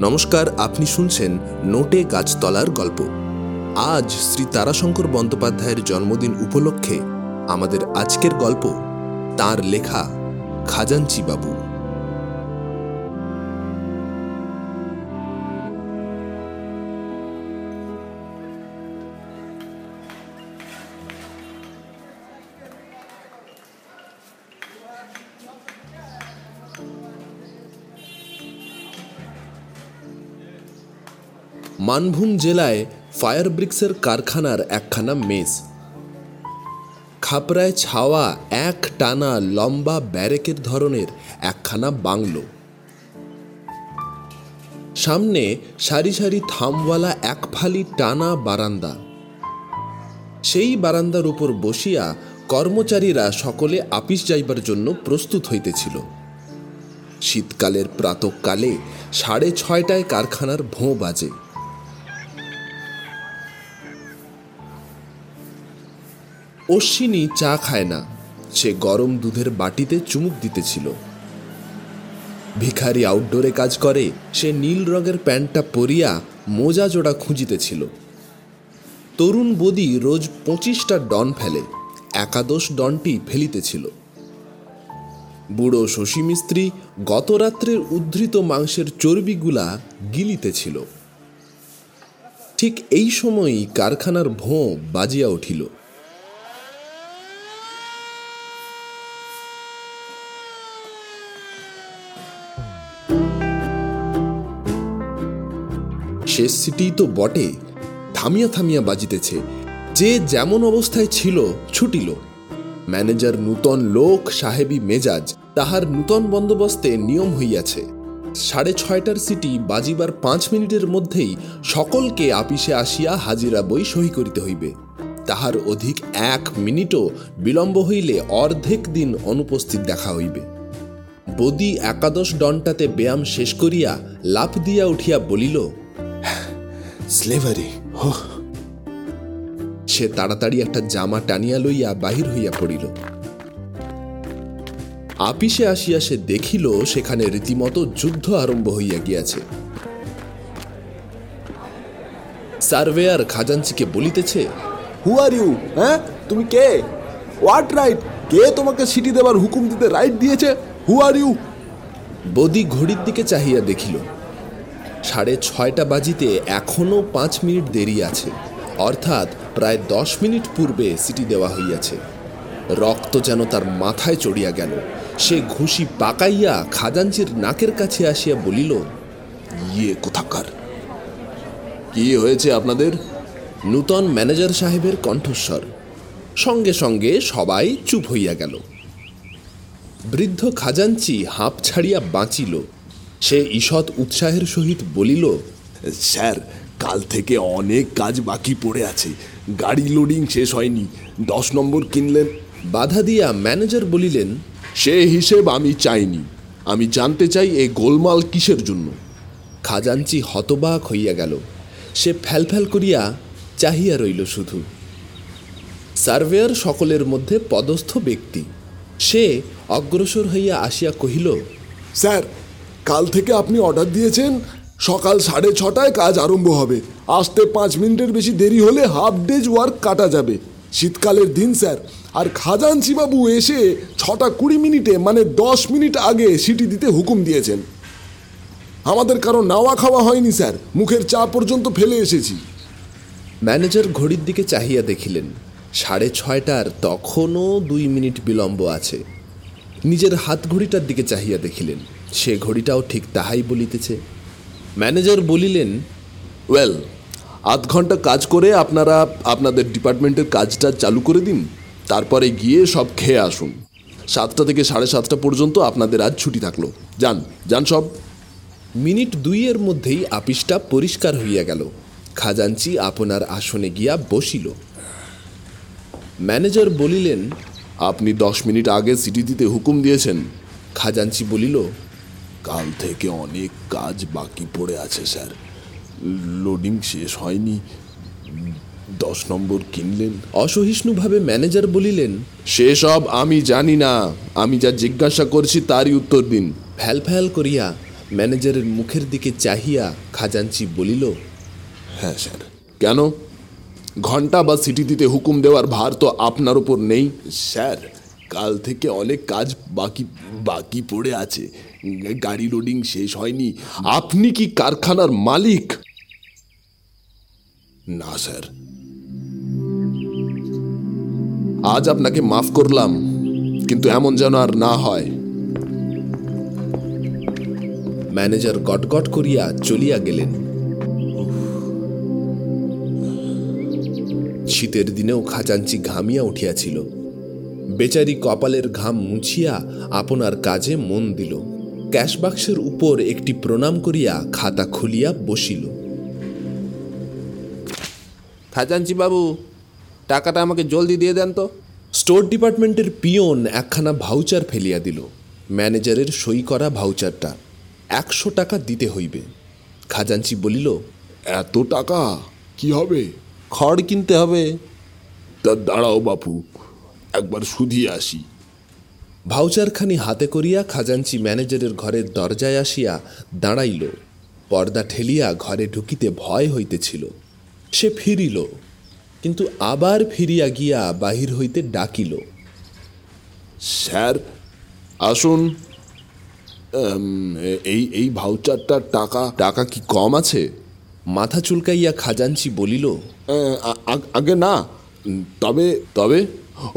নমস্কার, আপনি শুনছেন নোটে গাছতলার গল্প। আজ শ্রী তারাশঙ্কর বন্দ্যোপাধ্যায়ের জন্মদিন উপলক্ষে আমাদের আজকের গল্প, তার লেখা খাজাঞ্চি বাবু মানভূম জেলায় ফায়ার ব্রিক্সের কারখানার একখানা মেস। খাপড়ায় ছাওয়া এক টানা লম্বা ব্যারেকের ধরনের একখানা বাংলো। সামনে সারি সারি থামওয়ালা এক ফালি টানা বারান্দা। সেই বারান্দার উপর বসিয়া কর্মচারীরা সকলে আপিস যাইবার জন্য প্রস্তুত হইতেছিল। শীতকালের প্রাতকালে সাড়ে ছয়টায় কারখানার ভোঁ বাজে। অশ্বিনী চা খায় না। সে গরম দুধের বাটিতে চুমুক দিতেছিল। ভিখারি আউটডোরে কাজ করে, সে নীল রঙের প্যান্টটা পরিয়া মোজা জোড়া খুঁজিতেছিল। তরুণ বদি রোজ পঁচিশটা ডন ফেলে, একাদশ ডনটি ফেলিতেছিল। বুড়ো শশী মিস্ত্রি গত রাত্রের উদ্ধৃত মাংসের চর্বিগুলা গিলিতেছিল। ঠিক এই সময়ই কারখানার ভোঁ বাজিয়া উঠিল। শেষ সিটি তো বটে। থামিয়া থামিয়া বাজিতেছে। যে যেমন অবস্থায় ছিল, ছুটিল। ম্যানেজার নূতন লোক, সাহেবী মেজাজ, তাহার নূতন বন্দোবস্তে নিয়ম হইয়াছে। সাড়ে ছয়টার সিটি বাজিবার পাঁচ মিনিটের মধ্যেই সকলকে আপিসে আসিয়া হাজিরা বই সহি করিতে হইবে। তাহার অধিক এক মিনিটও বিলম্ব হইলে অর্ধেক দিন অনুপস্থিত দেখা হইবে। বদি একাদশ ডনটাতে ব্যায়াম শেষ করিয়া লাফ দিয়া উঠিয়া বলিল স্লেভারি হো সে তাড়াতাড়ি একটা জামা টানিয়া লইয়া বাহির হইয়া পড়িল। আপিসে আসিয়া সে দেখিল সেখানে রীতিমতো যুদ্ধ আরম্ভ হইয়া গিয়াছে। সার্ভেয়ার খাজাঞ্চিকে বলিতেছে হু আর ইউ হ্যাঁ? তুমি কে? হোয়াট রাইট কে তোমাকে সিটি দেবার হুকুম দিতে রাইট দিয়েছে? হু আর ইউ বদি ঘড়ির দিকে চাহিয়া দেখিল সাড়ে ছয়টা বাজিতে এখনও পাঁচ মিনিট দেরি আছে। অর্থাৎ প্রায় দশ মিনিট পূর্বে সিটি দেওয়া হইয়াছে। রক্ত যেন তার মাথায় চড়িয়া গেল। সে ঘুষি পাকাইয়া খাজাঞ্চির নাকের কাছে আসিয়া বলিল ইয়ে কোথাকার? কি হয়েছে আপনাদের? নূতন ম্যানেজার সাহেবের কণ্ঠস্বর। সঙ্গে সঙ্গে সবাই চুপ হইয়া গেল। বৃদ্ধ খাজাঞ্চি হাঁপ ছাড়িয়া বাঁচিল। সে ঈষৎ উৎসাহের সহিত বলিল, স্যার, কাল থেকে অনেক কাজ বাকি পড়ে আছে। গাড়ি লোডিং শেষ হয়নি। দশ নম্বর কিনলেন। বাধা দিয়া ম্যানেজার বলিলেন, সে হিসেব আমি চাইনি। আমি জানতে চাই এই গোলমাল কিসের জন্য? খাজাঞ্চি হতবাক হইয়া গেল। সে ফ্যালফ্যাল করিয়া চাহিয়া রইল শুধু। সার্ভেয়ার সকলের মধ্যে পদস্থ ব্যক্তি। সে অগ্রসর হইয়া আসিয়া কহিল, স্যার কাল থেকে আপনি অর্ডার দিয়েছেন, সকাল সাড়ে ছটায় কাজ আরম্ভ হবে। আসতে পাঁচ মিনিটের বেশি দেরি হলে হাফ ডেজ ওয়ার্ক কাটা যাবে। শীতকালের দিন, স্যার। আর খাজানচি বাবু এসে ছটা কুড়ি মিনিটে মানে দশ মিনিট আগে সিটি দিতে হুকুম দিয়েছেন। আমাদের কারও নাওয়া খাওয়া হয়নি, স্যার। মুখের চা পর্যন্ত ফেলে এসেছি। ম্যানেজার ঘড়ির দিকে চাহিয়া দেখিলেন, সাড়ে ছয়টার তখনও দুই মিনিট বিলম্ব আছে। নিজের হাত ঘড়িটার দিকে চাহিয়া দেখিলেন। সে ঘড়িটাও ঠিক তাহাই বলিতেছে। ম্যানেজার বলিলেন, ওয়েল, আধ ঘণ্টা কাজ করে আপনারা আপনাদের ডিপার্টমেন্টের কাজটা চালু করে দিন, তারপরে গিয়ে সব খেয়ে আসুন। সাতটা থেকে সাড়ে সাতটা পর্যন্ত আপনাদের আজ ছুটি থাকল। যান যান সব। মিনিট দুইয়ের মধ্যেই আপিসটা পরিষ্কার হইয়া গেল। খাজাঞ্চি আপনার আসনে গিয়া বসিল। ম্যানেজার বলিলেন, আপনি দশ মিনিট আগে সিটি দিতে হুকুম দিয়েছেন। খাজাঞ্চি বলিল কাল থেকে অনেক কাজ বাকি পড়ে আছে স্যার। লোডিং শেষ হয়নি। দশ নম্বর কিনলেন। অসহিষ্ণুভাবে ম্যানেজার বলিলেন সেসব আমি জানি না। আমি যা জিজ্ঞাসা করছি তারই উত্তর দিন। ফ্যাল ফ্যাল করিয়া ম্যানেজারের মুখের দিকে চাহিয়া খাজাঞ্চি বলিল হ্যাঁ স্যার। কেন? ঘণ্টা বা সিটি দিতে হুকুম দেওয়ার ভার তো আপনার উপর নেই? স্যার কাল থেকে অনেক কাজ বাকি বাকি পড়ে আছে। গাড়ি লোডিং শেষ হয়নি। আপনি কি কারখানার মালিক? না, স্যার। আজ আপনাকে মাফ করলাম, কিন্তু এমন যেন আর না হয়। ম্যানেজার গটগট করিয়া চলিয়া গেলেন। শীতের দিনেও খাজাঞ্চি ঘামিয়া উঠিয়াছিল। বেচারি কপালের ঘাম মুছিয়া আপনার কাজে মন দিল। ক্যাশবাক্সের উপর একটি প্রণাম করিয়া খাতা খুলিয়া বসিল। খাজাঞ্চি বাবু টাকাটা আমাকে জলদি দিয়ে দেন তো। স্টোর ডিপার্টমেন্টের পিয়ন একখানা ভাউচার ফেলিয়া দিল। ম্যানেজারের সই করা ভাউচারটা একশো টাকা দিতে হইবে। খাজাঞ্চি বলিল এত টাকা? কি হবে? খড় কিনতে হবে। তা দাঁড়াও বাপু একবার শুধিয়ে আসি। ভাউচারখানি হাতে করিয়া খাজাঞ্চি ম্যানেজারের ঘরের দরজায় আসিয়া দাঁড়াইল। পর্দা ঠেলিয়া ঘরে ঢুকিতে ভয় হইতেছিল। সে ফিরিল কিন্তু আবার ফিরিয়া গিয়া বাহির হইতে ডাকিল। স্যার আসুন। এই এই ভাউচারটার টাকা টাকা কি কম আছে? মাথা চুলকাইয়া খাজাঞ্চি বলিল আগে না তবে তবে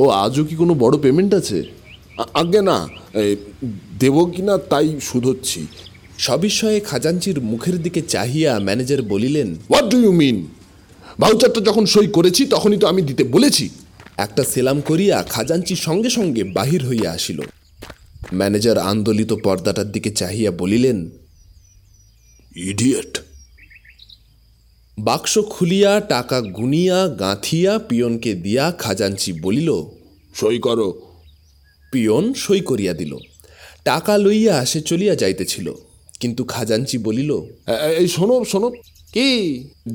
ও আজও কি কোনো বড় পেমেন্ট আছে? আ- আগে না দেব কি না তাই শুধোচ্ছি। সবিস্ময়ে খাজাঞ্চির মুখের দিকে চাহিয়া ম্যানেজার বলিলেন হোয়াট ডু ইউ মিন ভাউচারটা যখন সই করেছি, তখনই তো আমি দিতে বলেছি। একটা সেলাম করিয়া খাজাঞ্চি সঙ্গে সঙ্গে বাহির হইয়া আসিল। ম্যানেজার আন্দোলিত পর্দাটার দিকে চাহিয়া বলিলেন ইডিয়েট বাক্স খুলিয়া, টাকা গুনিয়া, গাঁথিয়া পিয়নকে দিয়া খাজাঞ্চি বলিল, সই করো পিয়ন সই করিয়া দিল। টাকা লইয়া সে চলিয়া যাইতেছিল কিন্তু খাজাঞ্চি বলিল এই শোনো শোনো কি?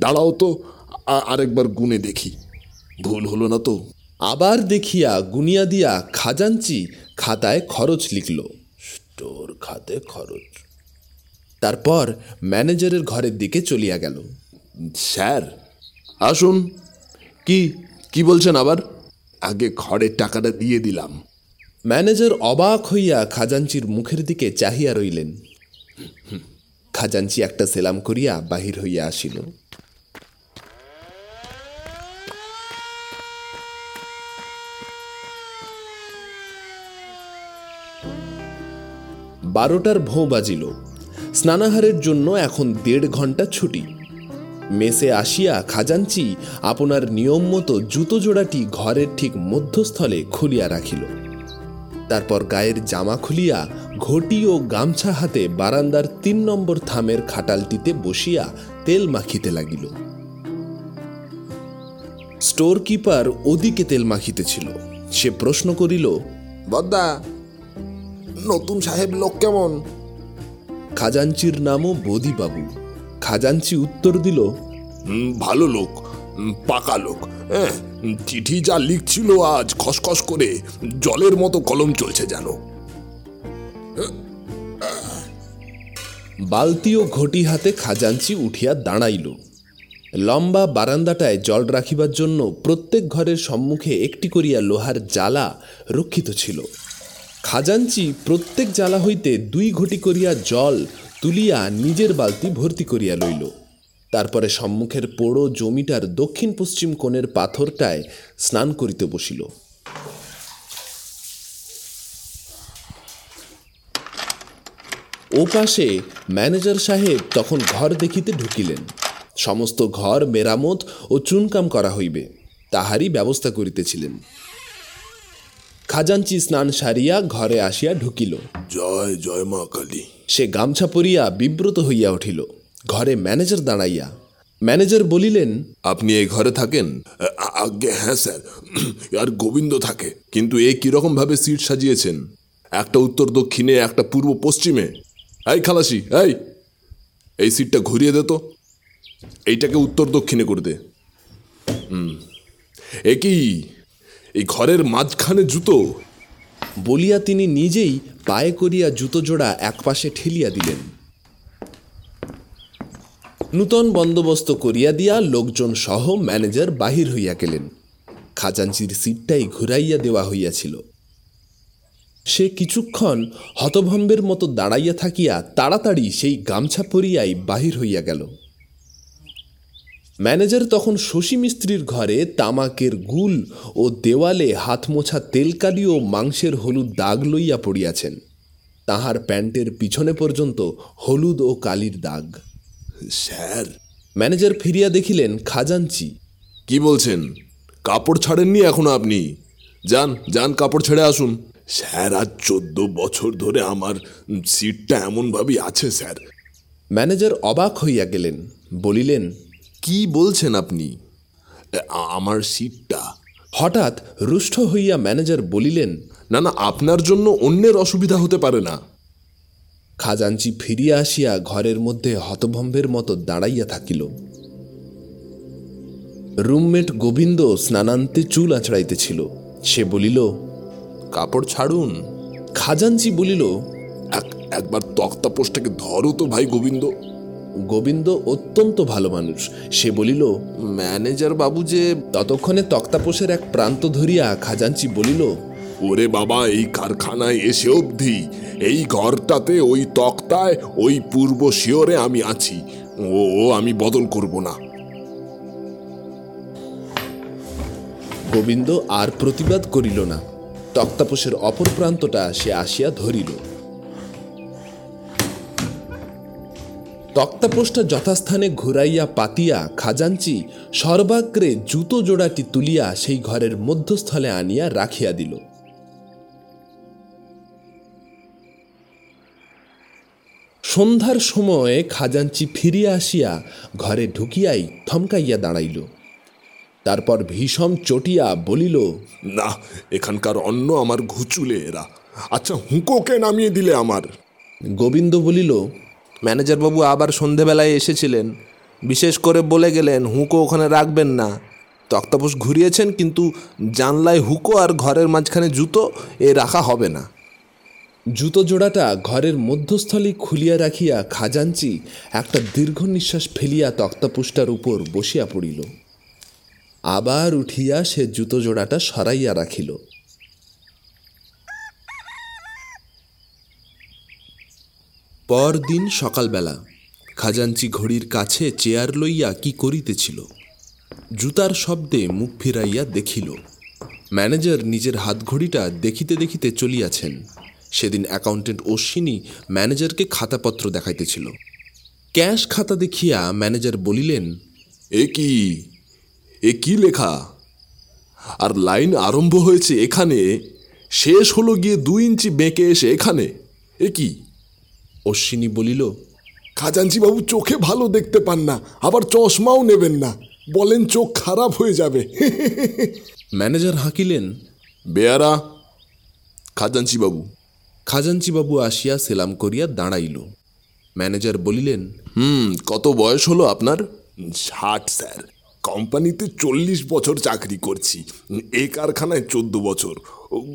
দাঁড়াও তো আরেকবার গুনে দেখি। ভুল হলো না তো? আবার দেখিয়া গুনিয়া দিয়া খাজাঞ্চি খাতায় খরচ লিখল। স্টোর খাতে খরচ। তারপর ম্যানেজারের ঘরের দিকে চলিয়া গেল। স্যার আসুন। কি কি বলছেন আবার? আগে খড়ের টাকাটা দিয়ে দিলাম। ম্যানেজার অবাক হইয়া খাজাঞ্চির মুখের দিকে চাহিয়া রইলেন। খাজাঞ্চি একটা সেলাম করিয়া বাহির হইয়া আসিল। বারোটার ভোঁ বাজিল। স্নানাহারের জন্য এখন দেড় ঘণ্টা ছুটি। মেসে আসিয়া খাজাঞ্চি আপনার নিয়ম মতো জুতো জোড়াটি ঘরের ঠিক মধ্যস্থলে খুলিয়া রাখিল। তারপর গায়ের জামা খুলিয়া ঘটি ও গামছা হাতে বারান্দার তিন নম্বর থামের খাটালটিতে বসিয়া তেল মাখিতে লাগিল। স্টোর কিপার ওদিকে তেল মাখিতেছিল। সে প্রশ্ন করিল বদ্দা নতুন সাহেব লোক কেমন? খাজাঞ্চির নামও বদিবাবু। খাজাঞ্চি উত্তর দিল হুম, ভালো লোক পাকা লোক হ্যাঁ? চিঠি যা লিখছিল আজ খসখস করে, জলের মতো কলম চলছে যেন। বালতি ও ঘটি হাতে খাজাঞ্চি উঠিয়া দাঁড়াইল। লম্বা বারান্দাটায় জল রাখিবার জন্য প্রত্যেক ঘরের সম্মুখে একটি করিয়া লোহার জ্বালা রক্ষিত ছিল। খাজাঞ্চি প্রত্যেক জ্বালা হইতে দুই ঘটি করিয়া জল তুলিয়া নিজের বালতি ভর্তি করিয়া লইল। তারপরে সম্মুখের পোড়ো জমিটার দক্ষিণ পশ্চিম কোণের পাথরটায় স্নান করিতে বসিল। ও পাশে ম্যানেজার সাহেব তখন ঘর দেখিতে ঢুকিলেন। সমস্ত ঘর মেরামত ও চুনকাম করা হইবে তাহারই ব্যবস্থা করিতেছিলেন। খাজাঞ্চি স্নান সারিয়া ঘরে আসিয়া ঢুকিল। জয় জয় মা কালী। সে গামছা পরিয়া বিব্রত হইয়া উঠিল। ঘরে ম্যানেজার দাঁড়াইয়া। ম্যানেজার বলিলেন আপনি এই ঘরে থাকেন? আজ্ঞে হ্যাঁ স্যার। আর গোবিন্দ থাকে। কিন্তু এ কীরকম ভাবে সিট সাজিয়েছেন? একটা উত্তর দক্ষিণে একটা পূর্ব পশ্চিমে। এই খালাসি এই! এই সিটটা ঘুরিয়ে দে তো। এইটাকে উত্তর দক্ষিণে করে দে। হুম। এ কি? এই ঘরের মাঝখানে জুতো? বলিয়া তিনি নিজেই পায়ে করিয়া জুতো জোড়া একপাশে ঠেলিয়া দিলেন। নূতন বন্দোবস্ত করিয়া দিয়া লোকজন সহ ম্যানেজার বাহির হইয়া গেলেন। খাজাঞ্চির সিটটাই ঘুরাইয়া দেওয়া হইয়াছিল। সে কিছুক্ষণ হতভম্বের মতো দাঁড়াইয়া থাকিয়া তাড়াতাড়ি সেই গামছা পরিয়াই বাহির হইয়া গেল। ম্যানেজার তখন শশী মিস্ত্রির ঘরে তামাকের গুল ও দেওয়ালে হাত মোছা তেলকালি ও মাংসের হলুদ দাগ লইয়া পড়িয়াছেন। তাহার প্যান্টের পিছনে পর্যন্ত হলুদ ও কালির দাগ। স্যার। ম্যানেজার ফিরিয়া দেখিলেন খাজাঞ্চি। কি বলছেন? কাপড় ছাড়েননি এখনও আপনি? যান যান কাপড় ছেড়ে আসুন। স্যার আজ চোদ্দ বছর ধরে আমার সিটটা এমনভাবেই আছে স্যার। ম্যানেজার অবাক হইয়া গেলেন বলিলেন কি বলছেন আপনি? আমার সিটটা। হঠাৎ রুষ্ট হইয়া ম্যানেজার বলিলেন না না আপনার জন্য অন্যের অসুবিধা হতে পারে না। খাজাঞ্চি ফিরিয়া আসিয়া ঘরের মধ্যে হতভম্বের মতো দাঁড়াইয়া থাকিল। রুমমেট গোবিন্দ স্নানান্তে চুল আঁচড়াইতেছিল। সে বলিল, কাপড় ছাড়ুন। খাজাঞ্চি বলিল, এক, একবার তক্তাপোষটাকে ধরো তো ভাই গোবিন্দ। গোবিন্দ অত্যন্ত ভালো মানুষ। সে বলিল, ম্যানেজার বাবু যে ততক্ষণে তক্তাপোষের এক প্রান্ত ধরিয়া খাজাঞ্চি বলিল ওরে বাবা, এই কারখানায় এসে অবধি, এই ঘরটাতে, ওই তক্তায়, ওই পূর্ব শিওরে আমি আছি। ও, আমি বদল করব না। গোবিন্দ আর প্রতিবাদ করিল না। তক্তাপোষের অপর প্রান্তটা সে আসিয়া ধরিল। তক্তাপোষটা যথাস্থানে ঘুরাইয়া পাতিয়া খাজাঞ্চি সর্বাগ্রে জুতো জোড়াটি তুলিয়া সেই ঘরের মধ্যস্থলে আনিয়া রাখিয়া দিল। সন্ধ্যার সময়ে খাজাঞ্চি ফিরিয়া আসিয়া ঘরে ঢুকিয়াই থমকাইয়া দাঁড়াইল। তারপর ভীষণ চটিয়া বলিল, না, এখানকার অন্য আমার ঘুচুলে এরা। আচ্ছা হুঁকোকে নামিয়ে দিলে আমার? গোবিন্দ বলিল, ম্যানেজারবাবু আবার সন্ধেবেলায় এসেছিলেন। বিশেষ করে বলে গেলেন, হুঁকো ওখানে রাখবেন না। তক্তাপোষ ঘুরিয়েছেন, কিন্তু জানলায় হুঁকো আর ঘরের মাঝখানে জুতো এ রাখা হবে না। জুতো জোড়াটা ঘরের মধ্যস্থলে খুলিয়া রাখিয়া খাজাঞ্চি একটা দীর্ঘ নিঃশ্বাস ফেলিয়া তক্তাপুষ্টার উপর বসিয়া পড়িল। আবার উঠিয়া সে জুতো জোড়াটা সরাইয়া রাখিল। পরদিন সকালবেলা খাজাঞ্চি ঘড়ির কাছে চেয়ার লইয়া কি করিতেছিল, জুতার শব্দে মুখ ফিরাইয়া দেখিল। ম্যানেজার নিজের হাত ঘড়িটা দেখিতে দেখিতে চলিয়াছেন। সেদিন অ্যাকাউন্টেন্ট অশ্বিনী ম্যানেজারকে খাতাপত্র দেখাইতেছিল। ক্যাশ খাতা দেখিয়া ম্যানেজার বলিলেন এ কি? এ কি লেখা? আর লাইন আরম্ভ হয়েছে এখানে শেষ হলো গিয়ে দুই ইঞ্চি বেঁকে এসে এখানে এ কি? অশ্বিনী বলিল খাজাঞ্চি বাবু চোখে ভালো দেখতে পান না আবার চশমাও নেবেন না বলেন চোখ খারাপ হয়ে যাবে। ম্যানেজার হাঁকিলেন বেয়ারা খাজাঞ্চি বাবু খাজাঞ্চিবাবু আসিয়া সেলাম করিয়া দাঁড়াইল। ম্যানেজার বলিলেন হুম কত বয়স হলো আপনার? ষাট স্যার। কোম্পানিতে চল্লিশ বছর চাকরি করছি এ কারখানায় চোদ্দ বছর।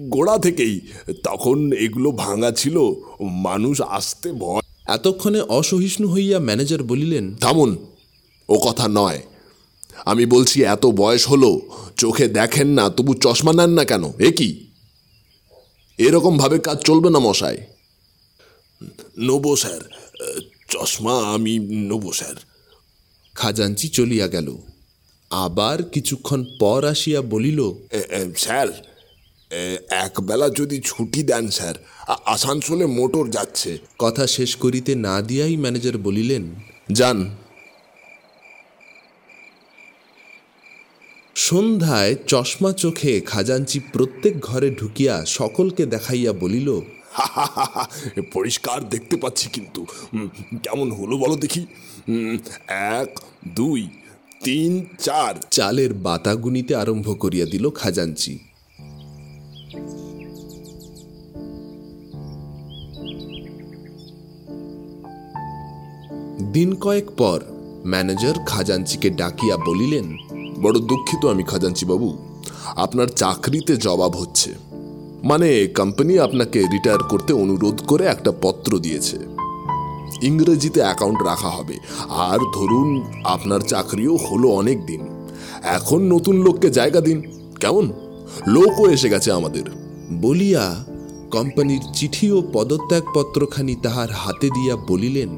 গোড়া থেকেই তখন এগুলো ভাঙা ছিল মানুষ আসতে ভয়। এতক্ষণে অসহিষ্ণু হইয়া ম্যানেজার বলিলেন থামুন ও কথা নয়। আমি বলছি এত বয়স হলো চোখে দেখেন না তবু চশমা নেন না কেন? এ কি? এরকম ভাবে কাজ চলবে না মশাই। নেব স্যার চশমা আমি নেব স্যার। খাজাঞ্চি চলিয়া গেল। আবার কিছুক্ষণ পর আসিয়া বলিল স্যার একবেলা যদি ছুটি দেন স্যার আসানসোলে মোটর যাচ্ছে। কথা শেষ করিতে না দিয়াই ম্যানেজার বলিলেন যান সন্ধ্যায় চশমা চোখে খাজাঞ্চি প্রত্যেক ঘরে ঢুকিয়া সকলকে দেখাইয়া বলিল পরিষ্কার দেখতে পাচ্ছি কিন্তু। কেমন হলো বলো দেখি। এক দুই তিন চার। চালের বাতা গুনিতে আরম্ভ করিয়া দিল খাজাঞ্চি। দিন কয়েক পর ম্যানেজার খাজাঞ্চিকে ডাকিয়া বলিলেন বড় দুঃখিত আমি খাজাঞ্চি বাবু আপনার চাকরিতে জবাব হচ্ছে। মানে কোম্পানি আপনাকে রিটায়ার করতে অনুরোধ করে একটা পত্র দিয়েছে। ইংরেজিতে অ্যাকাউন্ট রাখা হবে। আর ধরুন আপনার চাকরিও হলো অনেক দিন। এখন নতুন লোককে জায়গা দিন। কেমন? লোকও এসে গেছে আমাদের। বলিয়া কোম্পানির চিঠি ও পদত্যাগপত্রখানি তাহার হাতে দিয়া বলিলেন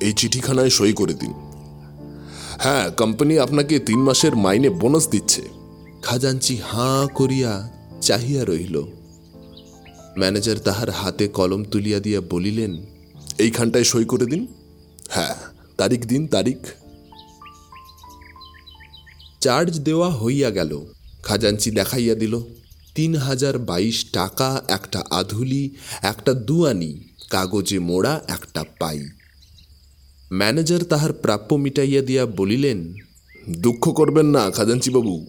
এই চিঠিখানায় সই করে দিন। হ্যাঁ কোম্পানি আপনাকে তিন মাসের মাইনে বোনাস দিচ্ছে। খাজাঞ্চি হাঁ করিয়া চাহিয়া রহিল। ম্যানেজার তাহার হাতে কলম তুলিয়া দিয়া বলিলেন এইখানটায় সই করে দিন। হ্যাঁ তারিখ দিন তারিখ। চার্জ দেওয়া হইয়া গেল। খাজাঞ্চি দেখাইয়া দিল তিন হাজার বাইশ টাকা একটা আধুলি একটা দুয়ানি কাগজে মোড়া একটা পাই। ম্যানেজার তাহার প্রাপ্য মিটাইয়া দিয়া বলিলেন, দুঃখ করবেন না খাজাঞ্চি বাবু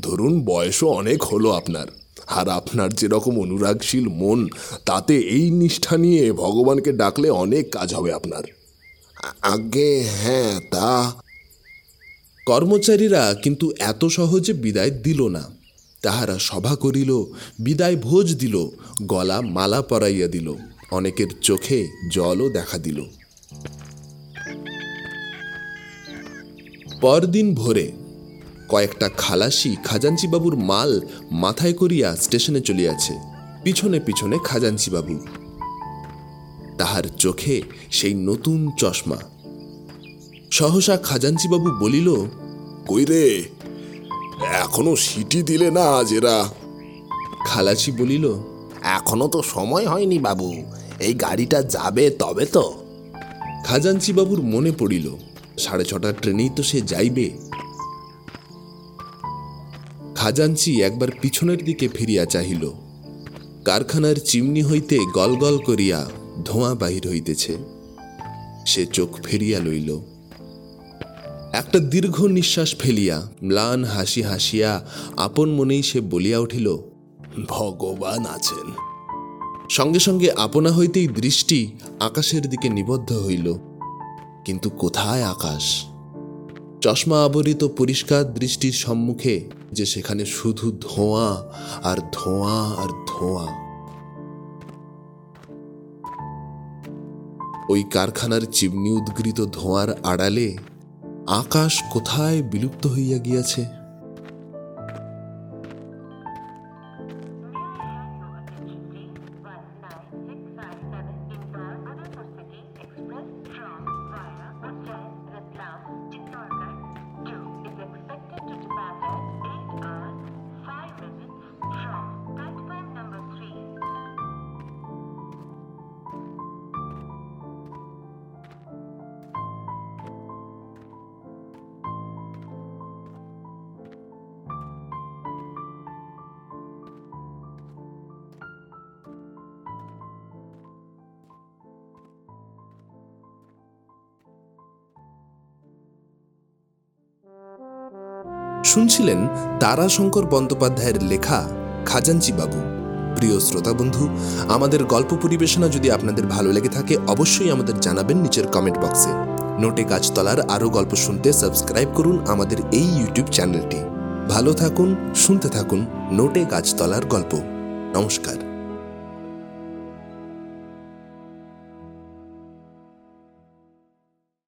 ধরুন বয়সও অনেক হলো আপনার, আর আপনার যেরকম অনুরাগশীল মন, তাতে এই নিষ্ঠা নিয়ে ভগবানকে ডাকলে অনেক কাজ হবে আপনার। আগে হ্যাঁ তা কর্মচারীরা কিন্তু এত সহজে বিদায় দিল না। তাহারা সভা করিল, বিদায় ভোজ দিল, গলা মালা পরাইয়া দিল, অনেকের চোখে জলও দেখা দিল। পরদিন ভোরে কয়েকটা খালাসি খাজাঞ্চিবাবুর মাল মাথায় করিয়া স্টেশনে চলিয়াছে। পিছনে পিছনে খাজাঞ্চিবাবু। তাহার চোখে সেই নতুন চশমা। সহসা খাজাঞ্চিবাবু বলিল কই রে? এখনও সিটি দিলে না জেরা। খালাসি বলিল এখনও তো সময় হয়নি বাবু এই গাড়িটা যাবে তবে তো। খাজাঞ্চি বাবুর মনে পড়িল সাড়ে ছটার ট্রেনেই তো সে যাইবে। খাজাঞ্চি একবার পিছনের দিকে ফিরিয়া চাহিল। কারখানার চিমনি হইতে গলগল করিয়া ধোঁয়া বাহির হইতেছে। সে চোখ ফেরিয়া লইল। একটা দীর্ঘ নিঃশ্বাস ফেলিয়া ম্লান হাসি হাসিয়া আপন মনেই সে বলিয়া উঠিল, ভগবান আছেন। সঙ্গে সঙ্গে আপনা হইতেই দৃষ্টি আকাশের দিকে নিবদ্ধ হইল। কিন্তু কোথায় আকাশ? চশমা আবরিত পরিষ্কার দৃষ্টির সম্মুখে যে সেখানে শুধু ধোঁয়া আর ধোঁয়া আর ধোঁয়া। ওই কারখানার চিমনি উদ্গৃত ধোঁয়ার আড়ালে আকাশ কোথায় বিলুপ্ত হইয়া গিয়াছে? শুনছিলেন তারাশঙ্কর বন্দ্যোপাধ্যায়ের লেখা খাজাঞ্চি বাবু। প্রিয় শ্রোতা বন্ধু, আমাদের গল্প পরিবেশনা যদি আপনাদের ভালো লেগে থাকে, অবশ্যই আমাদের জানাবেন নিচের কমেন্ট বক্সে নোটে গাছতলার আরও গল্প শুনতে সাবস্ক্রাইব করুন আমাদের এই ইউটিউব চ্যানেলটি ভালো থাকুন, শুনতে থাকুন নোটে গাছতলার গল্প। নমস্কার।